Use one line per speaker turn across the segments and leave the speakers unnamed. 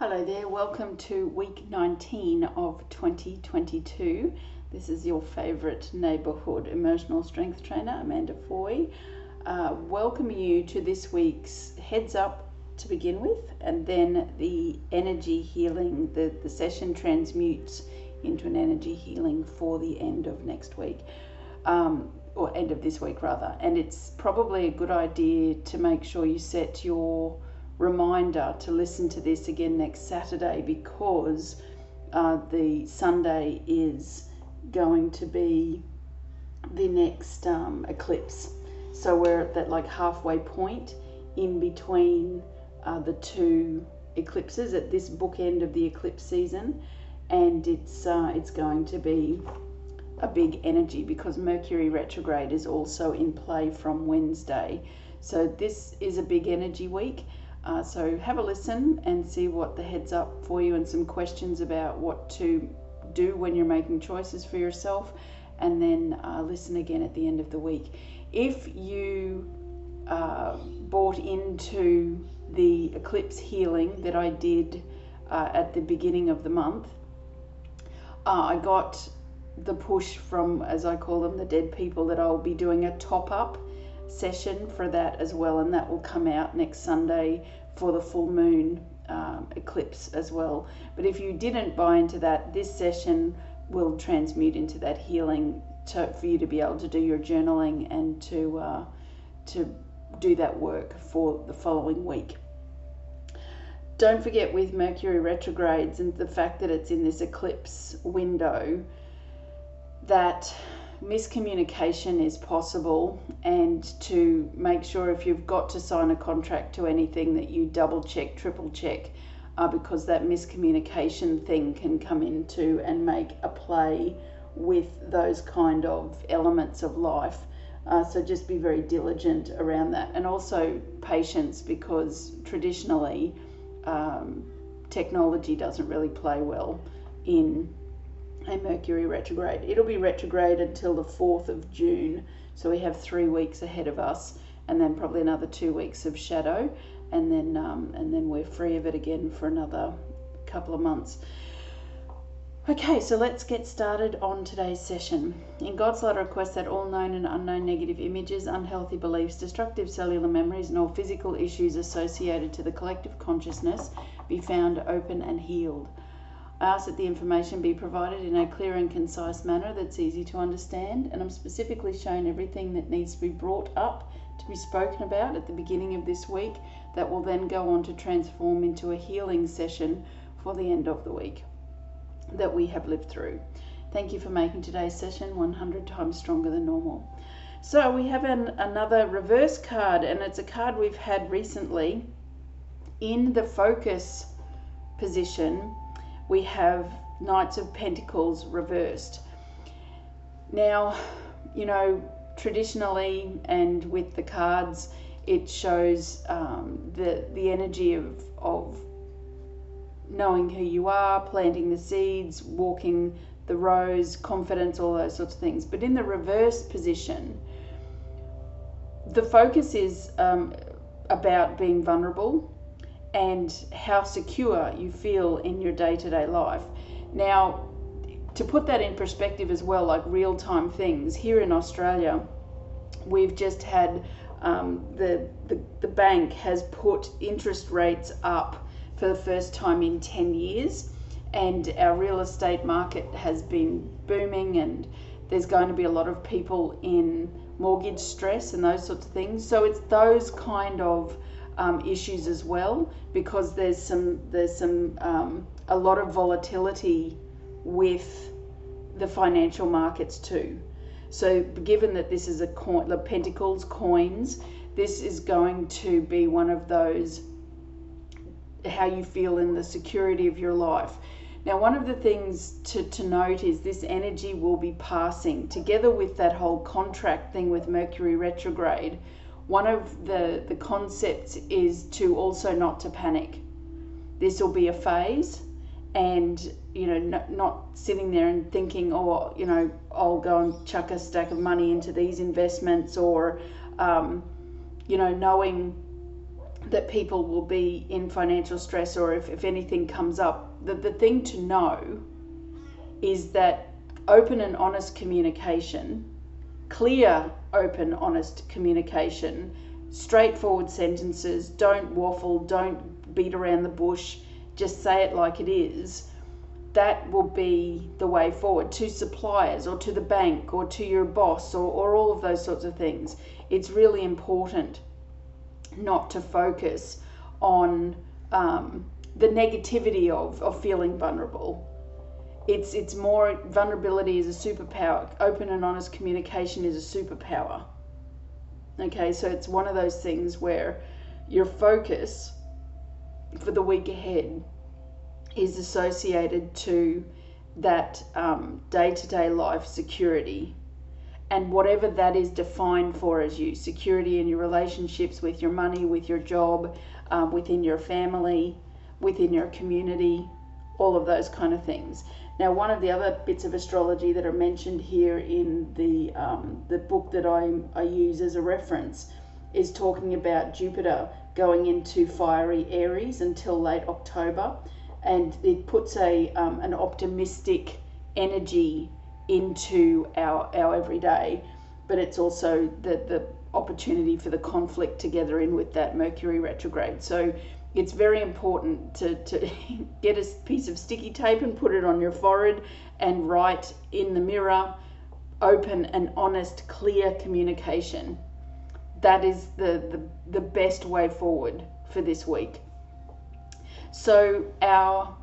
Hello there, welcome to week 19 of 2022. This is your favourite neighbourhood emotional strength trainer, Amanda Foy. Uh, welcome you to this week's heads up to begin with, and then the energy healing. The, the session transmutes into an energy healing for the end of next week, um, or end of this week rather. And it's probably a good idea to make sure you set your reminder to listen to this again next Saturday because uh, the Sunday is going to be the next um, eclipse. So we're at that like halfway point in between uh, the two eclipses at this bookend of the eclipse season, and it's uh, it's going to be a big energy because Mercury retrograde is also in play from Wednesday. So this is a big energy week. Uh, so have a listen and see what the heads up for you and some questions about what to do when you're making choices for yourself, and then uh, listen again at the end of the week. If you uh, bought into the eclipse healing that I did uh, at the beginning of the month, uh, I got the push from, as I call them, the dead people, that I'll be doing a top up session for that as well, and that will come out next Sunday for the full moon um, eclipse as well. But if you didn't buy into that, this session will transmute into that healing to, for you to be able to do your journaling and to uh, to do that work for the following week. Don't forget with Mercury retrogrades and the fact that it's in this eclipse window that miscommunication is possible and to make sure if you've got to sign a contract to anything that you double check, triple check, uh, because that miscommunication thing can come into and make a play with those kind of elements of life. Uh, so just be very diligent around that. And also patience because traditionally um, technology doesn't really play well in a Mercury retrograde. It'll be retrograde until the 4th of June, so we have three weeks ahead of us, and then probably another two weeks of shadow, and then um, and then we're free of it again for another couple of months. Okay, so let's get started on today's session. In God's light, I request that all known and unknown negative images, unhealthy beliefs, destructive cellular memories, and all physical issues associated to the collective consciousness be found open and healed. I ask that the information be provided in a clear and concise manner that's easy to understand, and I'm specifically shown everything that needs to be brought up to be spoken about at the beginning of this week that will then go on to transform into a healing session for the end of the week that we have lived through. Thank you for making today's session 100 times stronger than normal. So, we have an, another reverse card, and it's a card we've had recently in the focus position we have Knights of Pentacles reversed. Now, you know, traditionally and with the cards, it shows um, the the energy of of knowing who you are, planting the seeds, walking the rows, confidence, all those sorts of things. But in the reverse position, the focus is um, about being vulnerable and how secure you feel in your day to day life. Now, to put that in perspective as well, like real time things, here in Australia, we've just had um, the, the, the bank has put interest rates up for the first time in 10 years, and our real estate market has been booming, and there's going to be a lot of people in mortgage stress and those sorts of things. So, it's those kind of um, issues as well because there's some there's some um, a lot of volatility with the financial markets too. So given that this is a coin, the Pentacles coins, this is going to be one of those how you feel in the security of your life. Now, one of the things to, to note is this energy will be passing together with that whole contract thing with Mercury retrograde one of the, the concepts is to also not to panic. This will be a phase and you know not, not sitting there and thinking oh you know I'll go and chuck a stack of money into these investments or um, you know knowing that people will be in financial stress or if, if anything comes up, the, the thing to know is that open and honest communication, clear, open, honest communication, straightforward sentences, don't waffle, don't beat around the bush, just say it like it is. That will be the way forward to suppliers or to the bank or to your boss or, or all of those sorts of things. It's really important not to focus on um, the negativity of, of feeling vulnerable. It's, it's more vulnerability is a superpower. Open and honest communication is a superpower. Okay, so it's one of those things where your focus for the week ahead is associated to that day to day life security and whatever that is defined for as you security in your relationships with your money, with your job, um, within your family, within your community, all of those kind of things. Now, one of the other bits of astrology that are mentioned here in the um, the book that I, I use as a reference is talking about Jupiter going into fiery Aries until late October, and it puts a um, an optimistic energy into our our everyday, but it's also the the opportunity for the conflict together in with that Mercury retrograde. So it's very important to, to get a piece of sticky tape and put it on your forehead and write in the mirror open and honest, clear communication. That is the, the, the best way forward for this week. So, our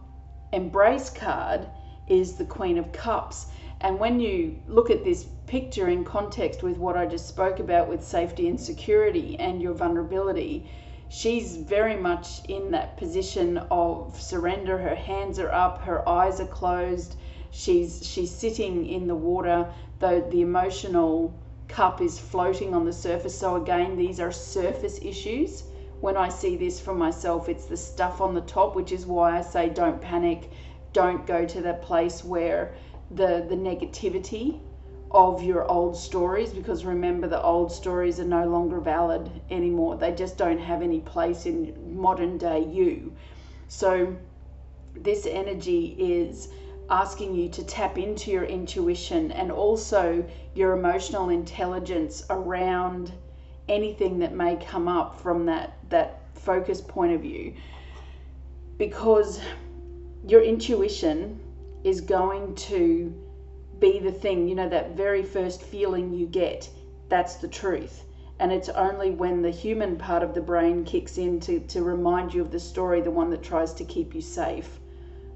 embrace card is the Queen of Cups. And when you look at this picture in context with what I just spoke about with safety and security and your vulnerability, she's very much in that position of surrender. Her hands are up, her eyes are closed. She's she's sitting in the water, though the emotional cup is floating on the surface. So again, these are surface issues. When I see this for myself, it's the stuff on the top, which is why I say don't panic, don't go to that place where the the negativity of your old stories because remember the old stories are no longer valid anymore. They just don't have any place in modern day you. So this energy is asking you to tap into your intuition and also your emotional intelligence around anything that may come up from that that focus point of view. Because your intuition is going to be the thing, you know, that very first feeling you get, that's the truth. And it's only when the human part of the brain kicks in to, to remind you of the story, the one that tries to keep you safe.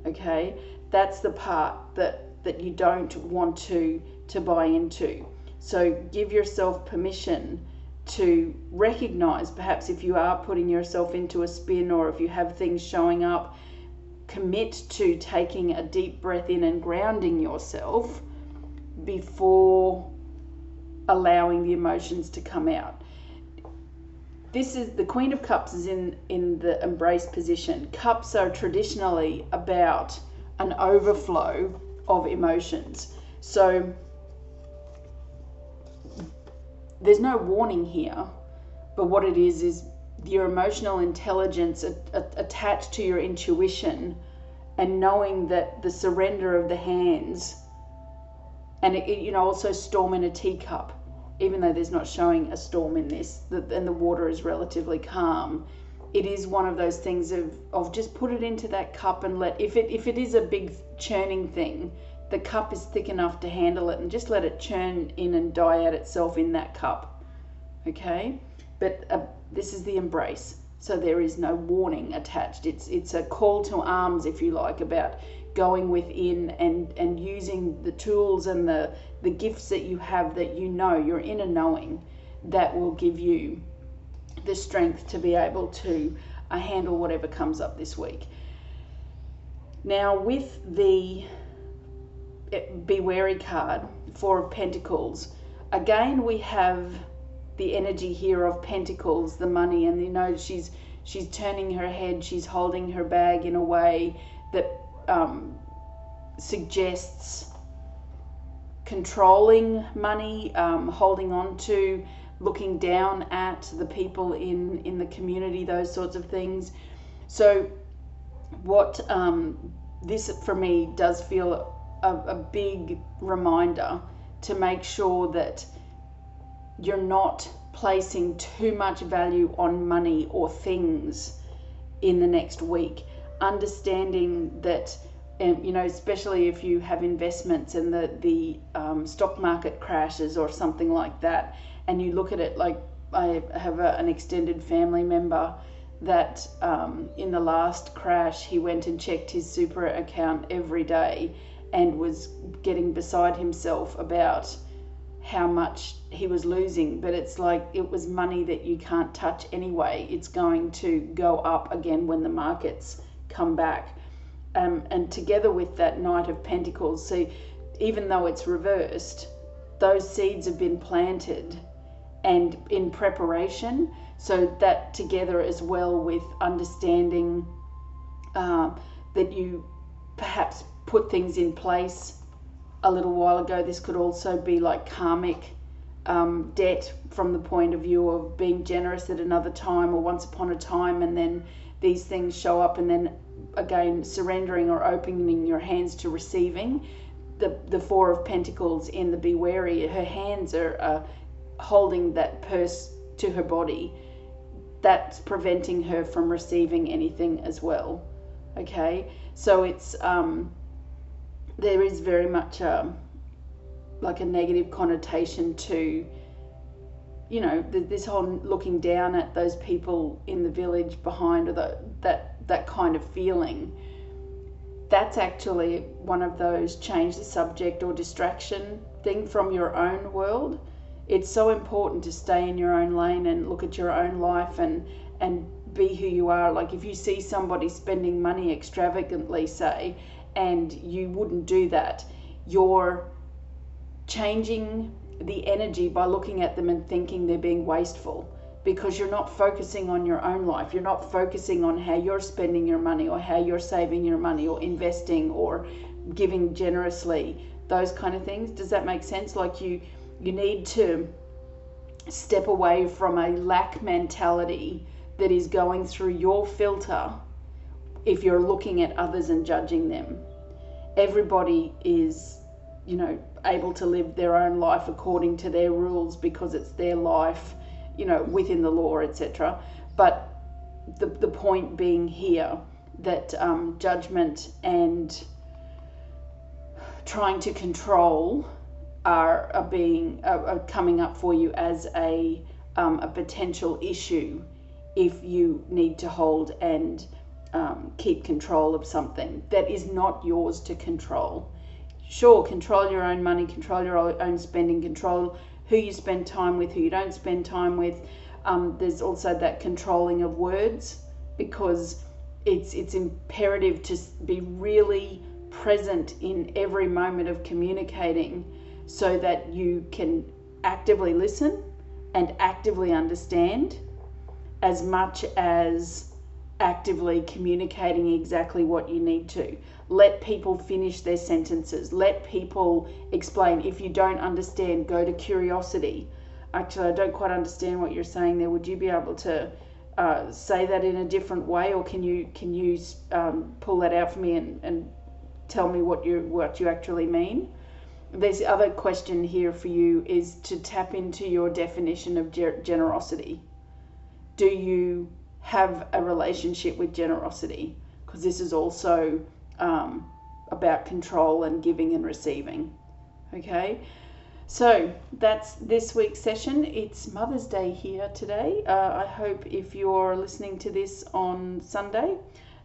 Okay? That's the part that, that you don't want to, to buy into. So give yourself permission to recognize perhaps if you are putting yourself into a spin or if you have things showing up commit to taking a deep breath in and grounding yourself before allowing the emotions to come out. This is the Queen of Cups is in, in the embrace position. Cups are traditionally about an overflow of emotions. So there's no warning here, but what it is is your emotional intelligence attached to your intuition and knowing that the surrender of the hands and it, you know also storm in a teacup even though there's not showing a storm in this and the water is relatively calm it is one of those things of, of just put it into that cup and let if it if it is a big churning thing the cup is thick enough to handle it and just let it churn in and die out itself in that cup okay but uh, this is the embrace. So there is no warning attached. It's it's a call to arms, if you like, about going within and and using the tools and the the gifts that you have that you know your inner knowing that will give you the strength to be able to uh, handle whatever comes up this week. Now with the eh, be wary card, Four of Pentacles, again we have the energy here of pentacles, the money, and you know she's she's turning her head, she's holding her bag in a way that um, suggests controlling money, um, holding on to looking down at the people in in the community, those sorts of things. So, what um, this for me does feel a, a big reminder to make sure that you're not placing too much value on money or things in the next week. Understanding that, um, you know, especially if you have investments and the the um, stock market crashes or something like that, and you look at it like I have a, an extended family member that um, in the last crash he went and checked his super account every day and was getting beside himself about how much he was losing. But it's like it was money that you can't touch anyway. It's going to go up again when the markets come back um, and together with that knight of pentacles see even though it's reversed those seeds have been planted and in preparation so that together as well with understanding uh, that you perhaps put things in place a little while ago. This could also be like karmic um, debt from the point of view of being generous at another time or once upon a time, and then these things show up, and then again surrendering or opening your hands to receiving. The, the Four of Pentacles in the Be Wary, her hands are holding that purse to her body that's preventing her from receiving anything as well. Okay, so it's um, there is very much a, um, like a negative connotation to you know this whole looking down at those people in the village behind or the, that that kind of feeling that's actually one of those change the subject or distraction thing from your own world. It's so important to stay in your own lane and look at your own life and and be who you are. Like if you see somebody spending money extravagantly say and you wouldn't do that you're changing the energy by looking at them and thinking they're being wasteful because you're not focusing on your own life. You're not focusing on how you're spending your money or how you're saving your money or investing or giving generously, those kind of things. Does that make sense? Like you you need to step away from a lack mentality that is going through your filter if you're looking at others and judging them. Everybody is, you know, able to live their own life according to their rules because it's their life, you know, within the law, etc. But the, the point being here that um, judgment and trying to control are, are being are, are coming up for you as a um, a potential issue if you need to hold and um, keep control of something that is not yours to control. Sure, control your own money, control your own spending, control who you spend time with, who you don't spend time with. Um, there's also that controlling of words because it's it's imperative to be really present in every moment of communicating so that you can actively listen and actively understand as much as actively communicating exactly what you need to. Let people finish their sentences. Let people explain. If you don't understand, go to curiosity. Actually, I don't quite understand what you're saying there. Would you be able to uh, say that in a different way, or can you can you um, pull that out for me and, and tell me what you what you actually mean? this other question here for you is to tap into your definition of generosity. Do you have a relationship with generosity? Because this is also um, about control and giving and receiving. Okay, so that's this week's session. It's Mother's Day here today. Uh, I hope if you're listening to this on Sunday,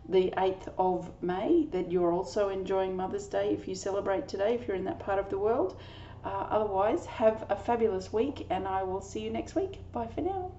the 8th of May that you're also enjoying Mother's Day if you celebrate today, if you're in that part of the world. Uh, otherwise, have a fabulous week, and I will see you next week. Bye for now.